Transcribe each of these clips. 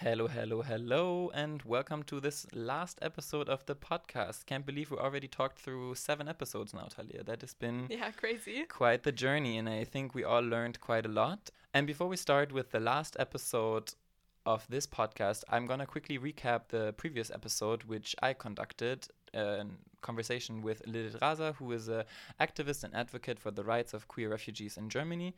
Hello, hello, hello, and welcome to this last episode of the podcast. Can't believe we already talked through seven episodes now, Talia. That has been yeah, crazy. Quite the journey, and I think we all learned quite a lot. And before we start with the last episode of this podcast, I'm gonna quickly recap the previous episode, which I conducted uh, a conversation with Lilith Raza, who is an activist and advocate for the rights of queer refugees in Germany.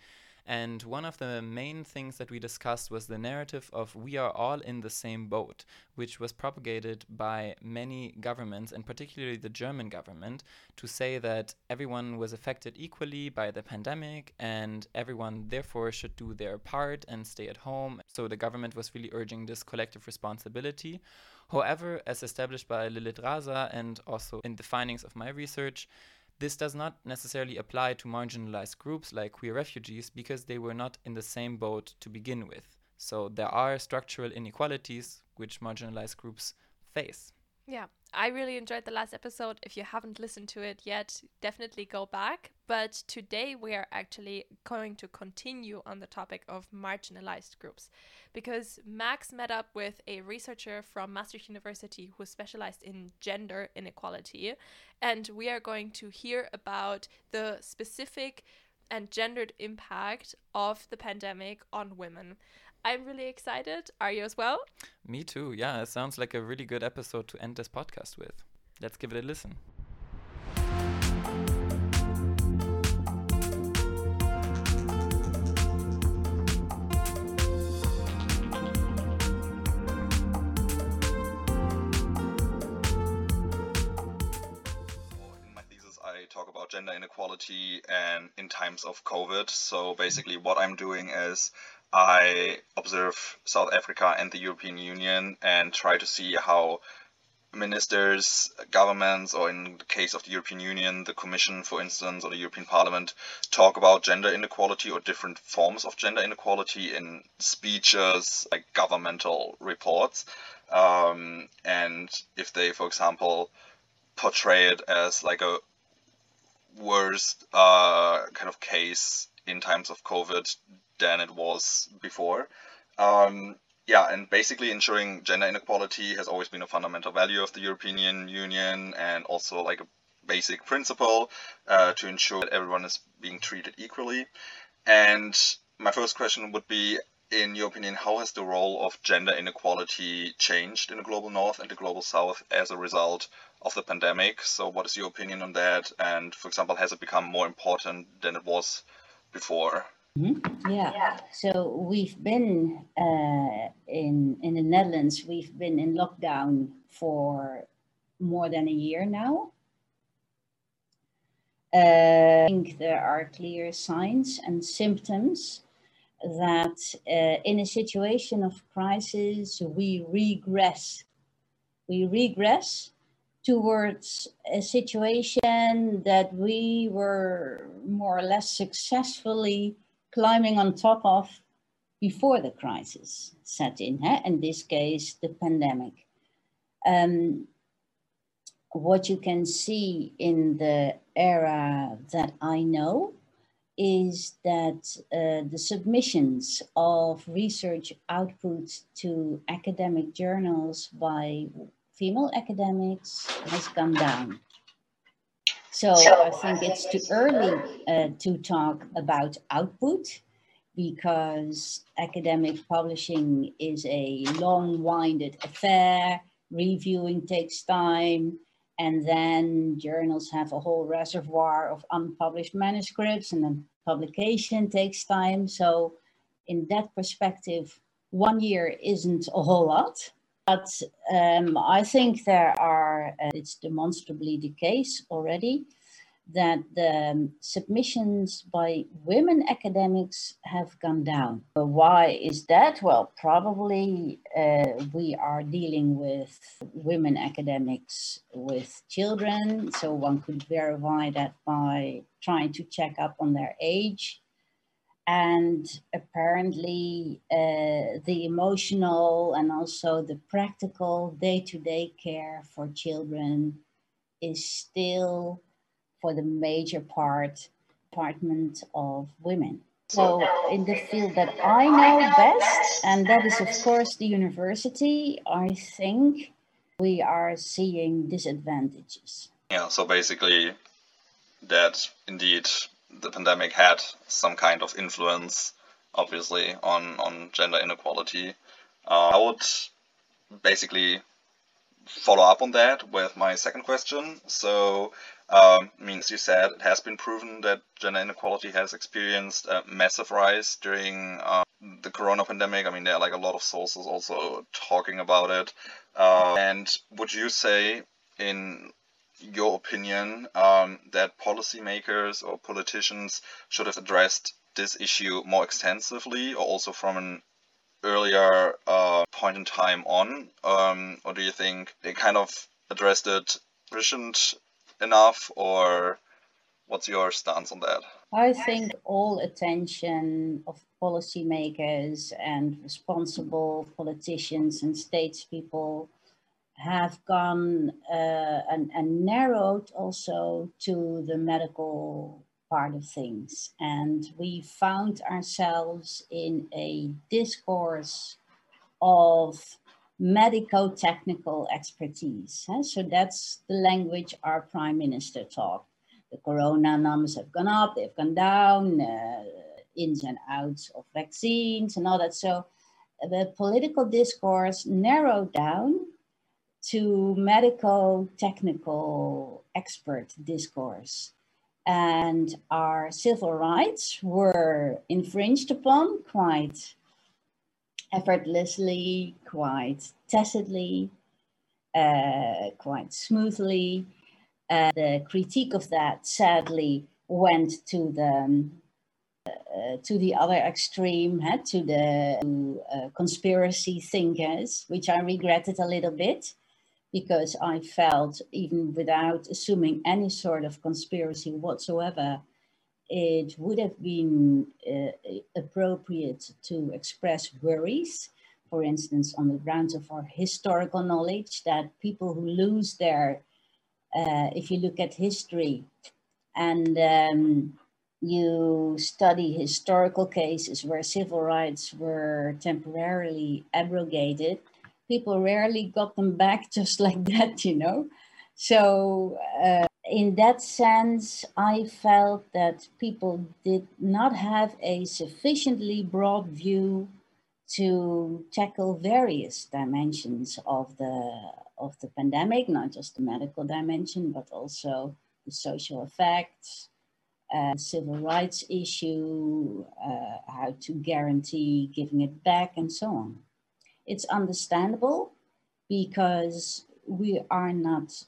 And one of the main things that we discussed was the narrative of we are all in the same boat, which was propagated by many governments, and particularly the German government, to say that everyone was affected equally by the pandemic and everyone therefore should do their part and stay at home. So the government was really urging this collective responsibility. However, as established by Lilith Raza and also in the findings of my research, this does not necessarily apply to marginalized groups like queer refugees because they were not in the same boat to begin with. So there are structural inequalities which marginalized groups face. Yeah, I really enjoyed the last episode. If you haven't listened to it yet, definitely go back. But today we are actually going to continue on the topic of marginalized groups because Max met up with a researcher from Maastricht University who specialized in gender inequality. And we are going to hear about the specific and gendered impact of the pandemic on women. I'm really excited. Are you as well? Me too. Yeah, it sounds like a really good episode to end this podcast with. Let's give it a listen. talk about gender inequality and in times of COVID. So basically, what I'm doing is I observe South Africa and the European Union and try to see how ministers, governments, or in the case of the European Union, the Commission, for instance, or the European Parliament, talk about gender inequality or different forms of gender inequality in speeches, like governmental reports. Um, and if they, for example, portray it as like a worst uh, kind of case in times of COVID than it was before. Um, yeah, and basically ensuring gender inequality has always been a fundamental value of the European Union and also like a basic principle uh, to ensure that everyone is being treated equally. And my first question would be in your opinion, how has the role of gender inequality changed in the global north and the global south as a result of the pandemic? So, what is your opinion on that? And, for example, has it become more important than it was before? Mm-hmm. Yeah. yeah. So we've been uh, in in the Netherlands. We've been in lockdown for more than a year now. Uh, I think there are clear signs and symptoms that uh, in a situation of crisis we regress. We regress towards a situation that we were more or less successfully climbing on top of before the crisis set in, huh? in this case, the pandemic. Um, what you can see in the era that I know is that uh, the submissions of research output to academic journals by female academics has gone down. So I think it's too early uh, to talk about output because academic publishing is a long-winded affair. Reviewing takes time. And then journals have a whole reservoir of unpublished manuscripts and then publication takes time. So in that perspective, one year isn't a whole lot. But um, I think there are, uh, it's demonstrably the case already, that the um, submissions by women academics have gone down. Why is that? Well, probably uh, we are dealing with women academics with children, so one could verify that by trying to check up on their age and apparently uh, the emotional and also the practical day-to-day care for children is still for the major part department of women So, in the field that I know best, and that is, of course, the university, I think we are seeing disadvantages. Yeah, so basically, that indeed the pandemic had some kind of influence, obviously, on, on gender inequality. Uh, I would basically follow up on that with my second question. So, um, I mean, as you said, it has been proven that gender inequality has experienced a massive rise during uh, the corona pandemic. I mean, there are like a lot of sources also talking about it. Uh, and would you say, in your opinion, um, that policymakers or politicians should have addressed this issue more extensively or also from an earlier uh, point in time on? Um, or do you think they kind of addressed it sufficient enough, or what's your stance on that? I think all attention of policymakers and responsible politicians and statespeople have gone uh, and, and narrowed also to the medical part of things. And we found ourselves in a discourse of medico technical expertise. So that's the language our prime minister talked. The corona numbers have gone up, they've gone down, uh, ins and outs of vaccines and all that. So the political discourse narrowed down to medical technical expert discourse and our civil rights were infringed upon quite effortlessly, quite tacitly, uh, quite smoothly. Uh, the critique of that sadly went to the uh, to the other extreme, uh, to the uh, conspiracy thinkers, which I regretted a little bit because I felt, even without assuming any sort of conspiracy whatsoever, it would have been uh, appropriate to express worries, for instance, on the grounds of our historical knowledge, that people who lose their, uh, if you look at history and um, you study historical cases where civil rights were temporarily abrogated, people rarely got them back just like that, you know. So, uh, in that sense, I felt that people did not have a sufficiently broad view to tackle various dimensions of the of the pandemic, not just the medical dimension, but also the social effects, uh, civil rights issue, uh, how to guarantee giving it back, and so on. It's understandable because we are not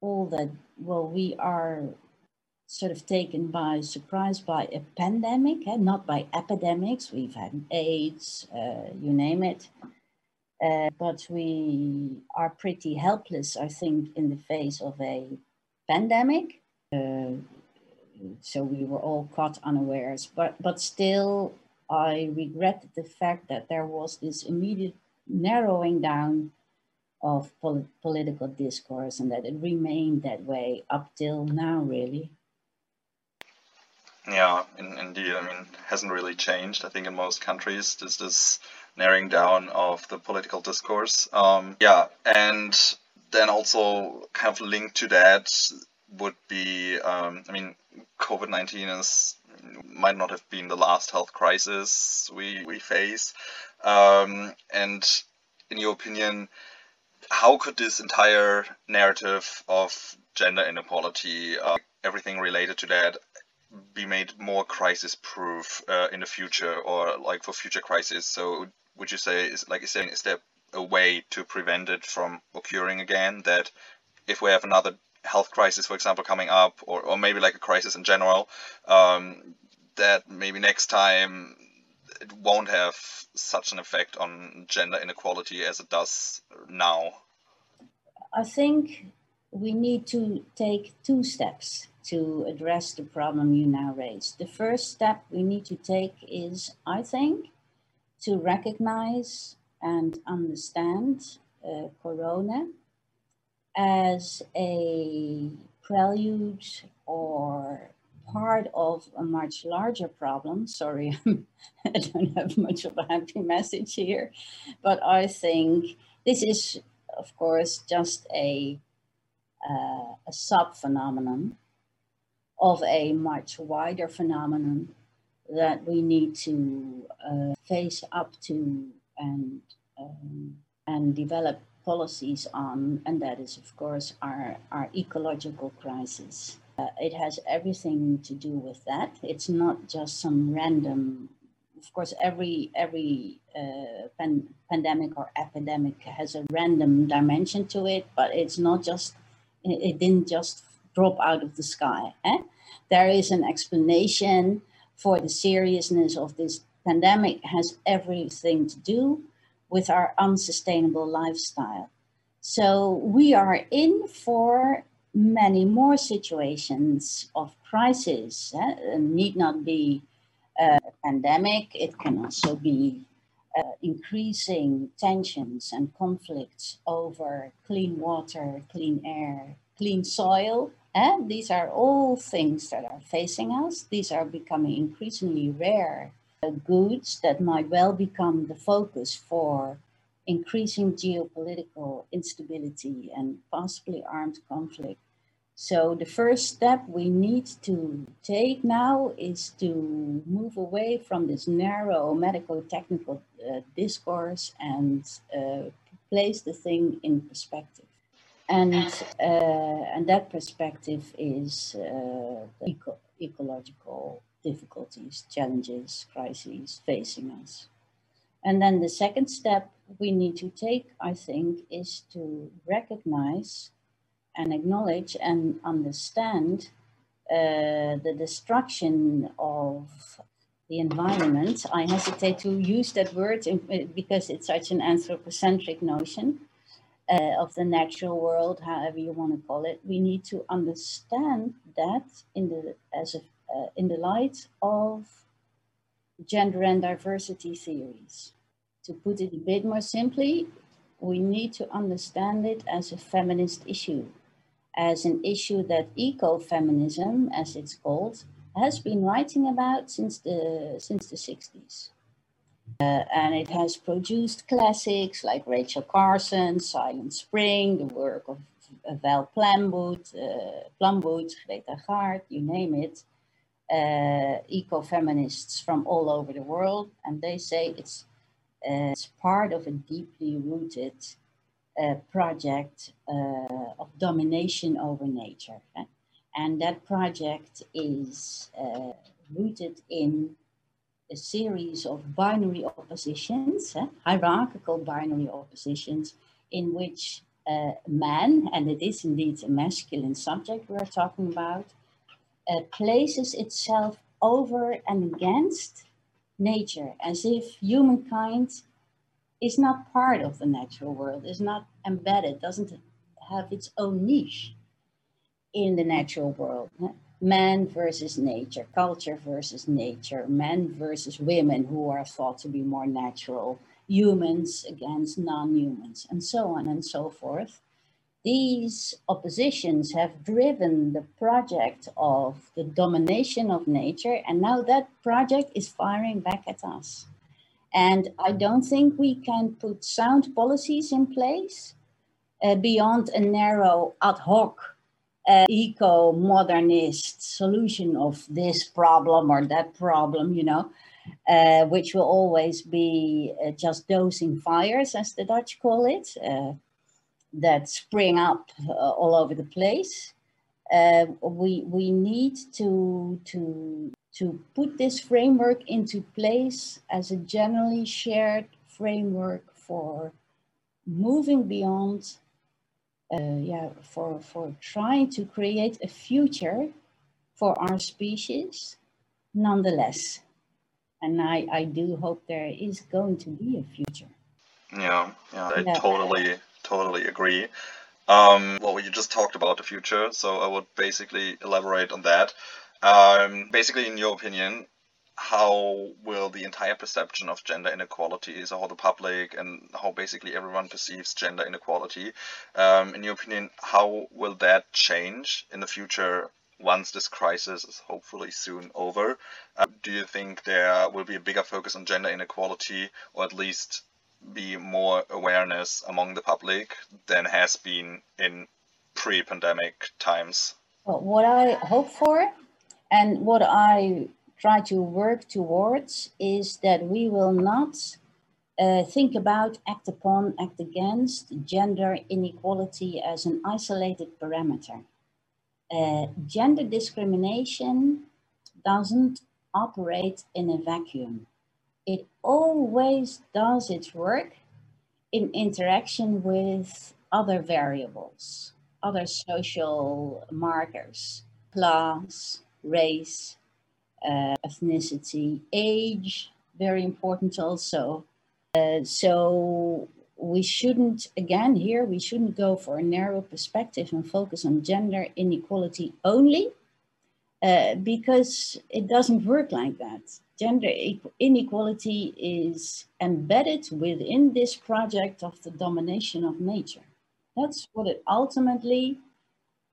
all that, well, we are sort of taken by surprise by a pandemic, eh? not by epidemics. We've had AIDS, uh, you name it. Uh, but we are pretty helpless, I think, in the face of a pandemic. Uh, so we were all caught unawares. But, but still, I regret the fact that there was this immediate narrowing down of pol- political discourse and that it remained that way up till now, really. Yeah, in, indeed. I mean, hasn't really changed. I think in most countries, there's this narrowing down of the political discourse. Um, yeah, and then also kind of linked to that would be, um, I mean, COVID nineteen is might not have been the last health crisis we we face, um, and in your opinion, how could this entire narrative of gender inequality, uh, everything related to that, be made more crisis proof uh, in the future or like for future crises? So would you say is like is there, is there a way to prevent it from occurring again? That if we have another health crisis, for example, coming up, or, or maybe like a crisis in general, um, that maybe next time it won't have such an effect on gender inequality as it does now? I think we need to take two steps to address the problem you now raised. The first step we need to take is, I think, to recognize and understand uh, Corona as a prelude or part of a much larger problem. Sorry, I don't have much of a happy message here, but I think this is, of course, just a, uh, a sub phenomenon of a much wider phenomenon that we need to uh, face up to and um, and develop policies on, and that is, of course, our, our ecological crisis. Uh, it has everything to do with that. It's not just some random. Of course, every every uh, pan, pandemic or epidemic has a random dimension to it, but it's not just. It, didn't just drop out of the sky. Eh? There is an explanation for the seriousness of this pandemic. Has everything to do with our unsustainable lifestyle. So we are in for many more situations of crisis. Eh? It need not be a pandemic, it can also be uh, increasing tensions and conflicts over clean water, clean air, clean soil. And eh? these are all things that are facing us. These are becoming increasingly rare goods that might well become the focus for increasing geopolitical instability and possibly armed conflict. So, the first step we need to take now is to move away from this narrow medical technical uh, discourse and uh, place the thing in perspective. And, uh, and that perspective is uh, eco- ecological difficulties, challenges, crises facing us. And then the second step we need to take, I think, is to recognize and acknowledge and understand uh, the destruction of the environment. I hesitate to use that word in, because it's such an anthropocentric notion uh, of the natural world, however you want to call it. We need to understand that in the as a uh, in the light of gender and diversity theories. To put it a bit more simply, we need to understand it as a feminist issue, as an issue that ecofeminism, as it's called, has been writing about since the, since the 60s. Uh, and it has produced classics like Rachel Carson, Silent Spring, the work of Val Plumwood, uh, Plumwood, Greta Gaard, you name it uh, eco-feminists from all over the world, and they say it's uh, it's part of a deeply rooted uh, project uh, of domination over nature, and that project is uh, rooted in a series of binary oppositions, hierarchical binary oppositions, in which uh, man, and it is indeed a masculine subject we're talking about, uh, places itself over and against nature, as if humankind is not part of the natural world, is not embedded, doesn't have its own niche in the natural world. Man versus nature, culture versus nature, men versus women who are thought to be more natural, humans against non humans, and so on and so forth these oppositions have driven the project of the domination of nature, and now that project is firing back at us. And I don't think we can put sound policies in place uh, beyond a narrow ad hoc uh, eco modernist solution of this problem or that problem, you know, uh, which will always be uh, just dosing fires, as the Dutch call it uh, that spring up uh, all over the place. Uh, we we need to to to put this framework into place as a generally shared framework for moving beyond uh, yeah for for trying to create a future for our species nonetheless and i i do hope there is going to be a future yeah yeah i yeah. totally totally agree. Um, well, you just talked about the future, so I would basically elaborate on that. Um, basically, in your opinion, how will the entire perception of gender inequality, so how the public and how basically everyone perceives gender inequality, um, in your opinion, how will that change in the future once this crisis is hopefully soon over, uh, do you think there will be a bigger focus on gender inequality, or at least be more awareness among the public than has been in pre-pandemic times? What I hope for and what I try to work towards is that we will not uh, think about, act upon, act against gender inequality as an isolated parameter. Uh, gender discrimination doesn't operate in a vacuum. It always does its work in interaction with other variables, other social markers, class, race, uh, ethnicity, age, very important also, uh, so we shouldn't, again, here, we shouldn't go for a narrow perspective and focus on gender inequality only, uh, because it doesn't work like that. Gender inequality is embedded within this project of the domination of nature. That's what it ultimately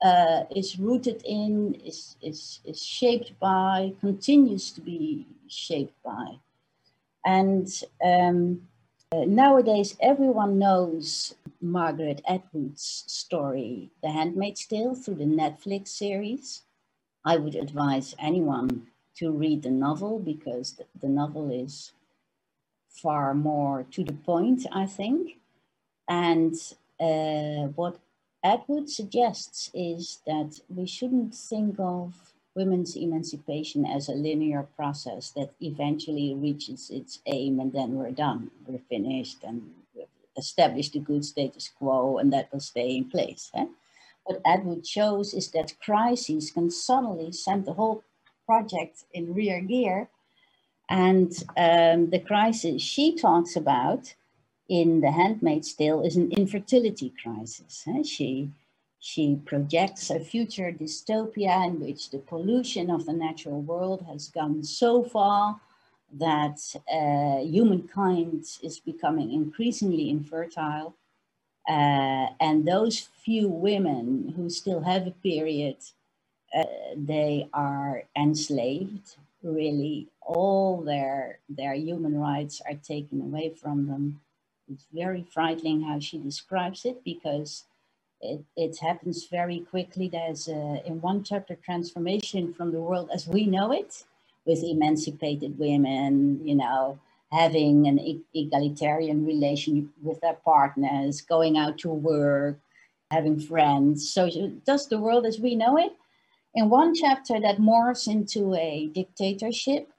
uh, is rooted in, is, is, is shaped by, continues to be shaped by. And um, uh, nowadays, everyone knows Margaret Atwood's story, The Handmaid's Tale, through the Netflix series. I would advise anyone to read the novel because the, the novel is far more to the point, I think. And uh, what Atwood suggests is that we shouldn't think of women's emancipation as a linear process that eventually reaches its aim and then we're done, we're finished and established a good status quo and that will stay in place. Eh? What Atwood shows is that crises can suddenly send the whole project in rear gear. And um, the crisis she talks about in The Handmaid's Tale is an infertility crisis. Eh? She she projects a future dystopia in which the pollution of the natural world has gone so far that uh, humankind is becoming increasingly infertile. Uh, and those few women who still have a period, uh, they are enslaved. Really, all their, their human rights are taken away from them. It's very frightening how she describes it because it, it happens very quickly. There's a, in one chapter transformation from the world as we know it, with emancipated women, you know, having an egalitarian relation with their partners, going out to work, having friends. So does the world as we know it. In one chapter that morphs into a dictatorship,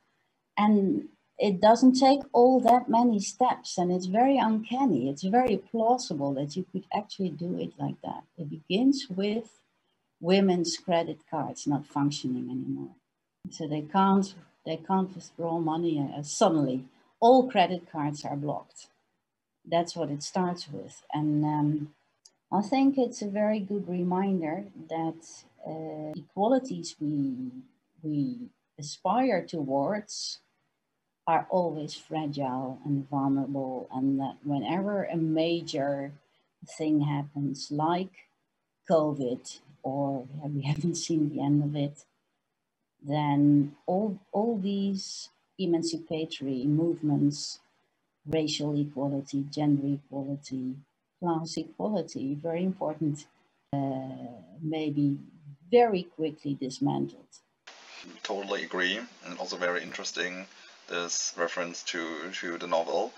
and it doesn't take all that many steps and it's very uncanny. It's very plausible that you could actually do it like that. It begins with women's credit cards not functioning anymore. So they can't they can't withdraw money uh, suddenly. All credit cards are blocked. That's what it starts with. And um, I think it's a very good reminder that uh, equalities we, we aspire towards are always fragile and vulnerable, and that whenever a major thing happens, like COVID, or we haven't seen the end of it, then all, all these emancipatory movements, racial equality, gender equality, class equality, very important, uh, may be very quickly dismantled. Totally agree, and also very interesting this reference to to the novel.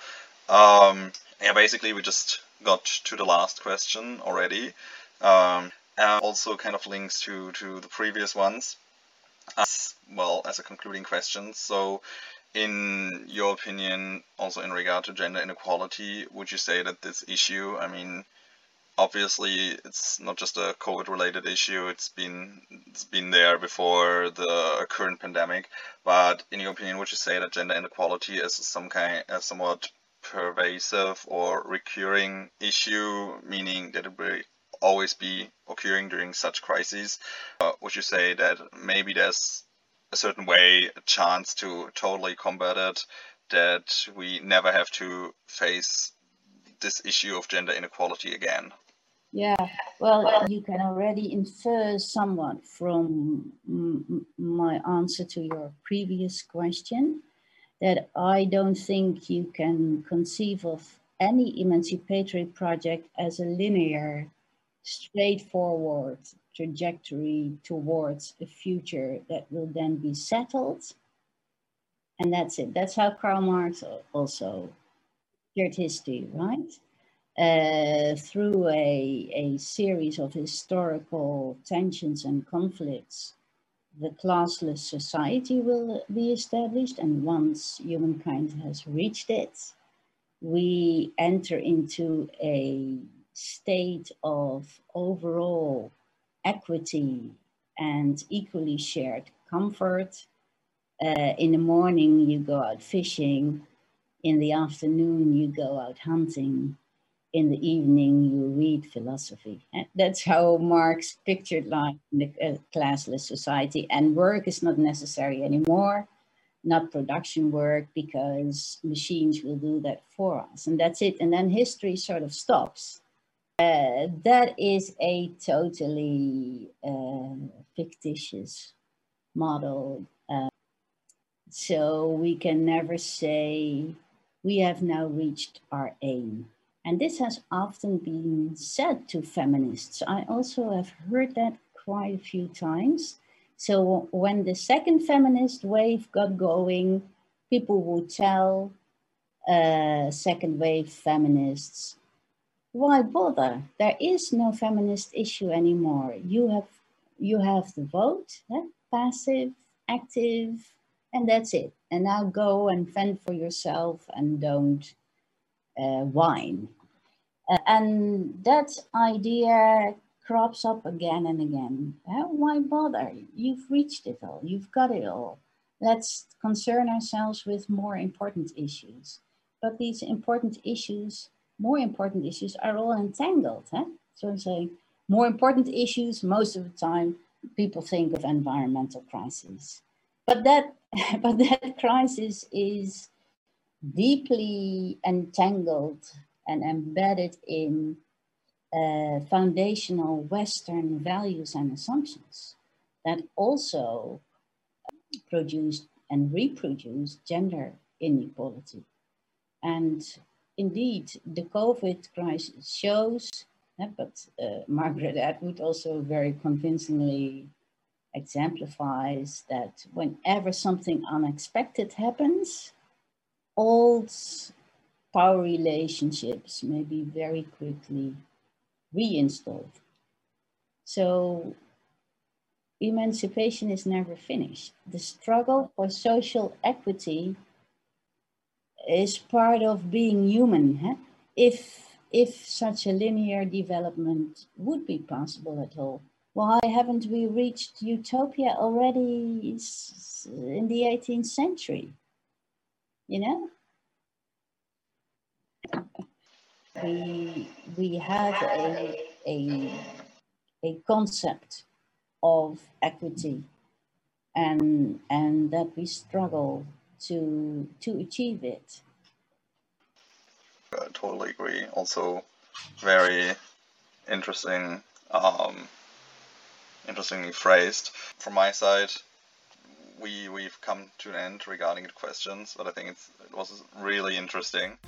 Um, yeah, basically we just got to the last question already. Um, and also kind of links to to the previous ones as well as a concluding question. So, in your opinion, also in regard to gender inequality, would you say that this issue, I mean, obviously it's not just a COVID related issue. It's been it's been there before the current pandemic. But in your opinion, would you say that gender inequality is some kind a somewhat pervasive or recurring issue, meaning that it will always be occurring during such crises? Uh, would you say that maybe there's a certain way, a chance to totally combat it, that we never have to face this issue of gender inequality again? Yeah, well, you can already infer somewhat from my answer to your previous question that I don't think you can conceive of any emancipatory project as a linear, straightforward trajectory towards a future that will then be settled. And that's it. That's how Karl Marx also shared history, right? Uh, through a, a series of historical tensions and conflicts, the classless society will be established. And once humankind has reached it, we enter into a state of overall equity and equally shared comfort. Uh, in the morning, you go out fishing. In the afternoon, you go out hunting in the evening you read philosophy. That's how Marx pictured life in the uh, classless society. And work is not necessary anymore, not production work, because machines will do that for us. And that's it. And then history sort of stops. Uh, that is a totally uh, fictitious model. Uh, so we can never say we have now reached our aim and this has often been said to feminists. I also have heard that quite a few times. So when the second feminist wave got going, people would tell uh, second wave feminists, why bother? There is no feminist issue anymore. You have you have the vote, passive, active, and that's it. And now go and fend for yourself and don't uh, whine. Uh, and that idea crops up again and again. Why bother? You've reached it all, you've got it all. Let's concern ourselves with more important issues. But these important issues, more important issues, are all entangled. Huh? So I'm saying more important issues, most of the time, people think of environmental crises. But that, but that crisis is deeply entangled and embedded in uh, foundational Western values and assumptions that also produce and reproduce gender inequality. And indeed, the COVID crisis shows, uh, but uh, Margaret Atwood also very convincingly exemplifies that whenever something unexpected happens, old power relationships may be very quickly reinstalled. So emancipation is never finished. The struggle for social equity is part of being human. Huh? If, if such a linear development would be possible at all, why haven't we reached utopia already in the 18th century? You know? we we have a, a, a concept of equity and and that we struggle to to achieve it. I totally agree. Also, very interesting, um, interestingly phrased. From my side, we we've come to an end regarding the questions, but I think it was really interesting.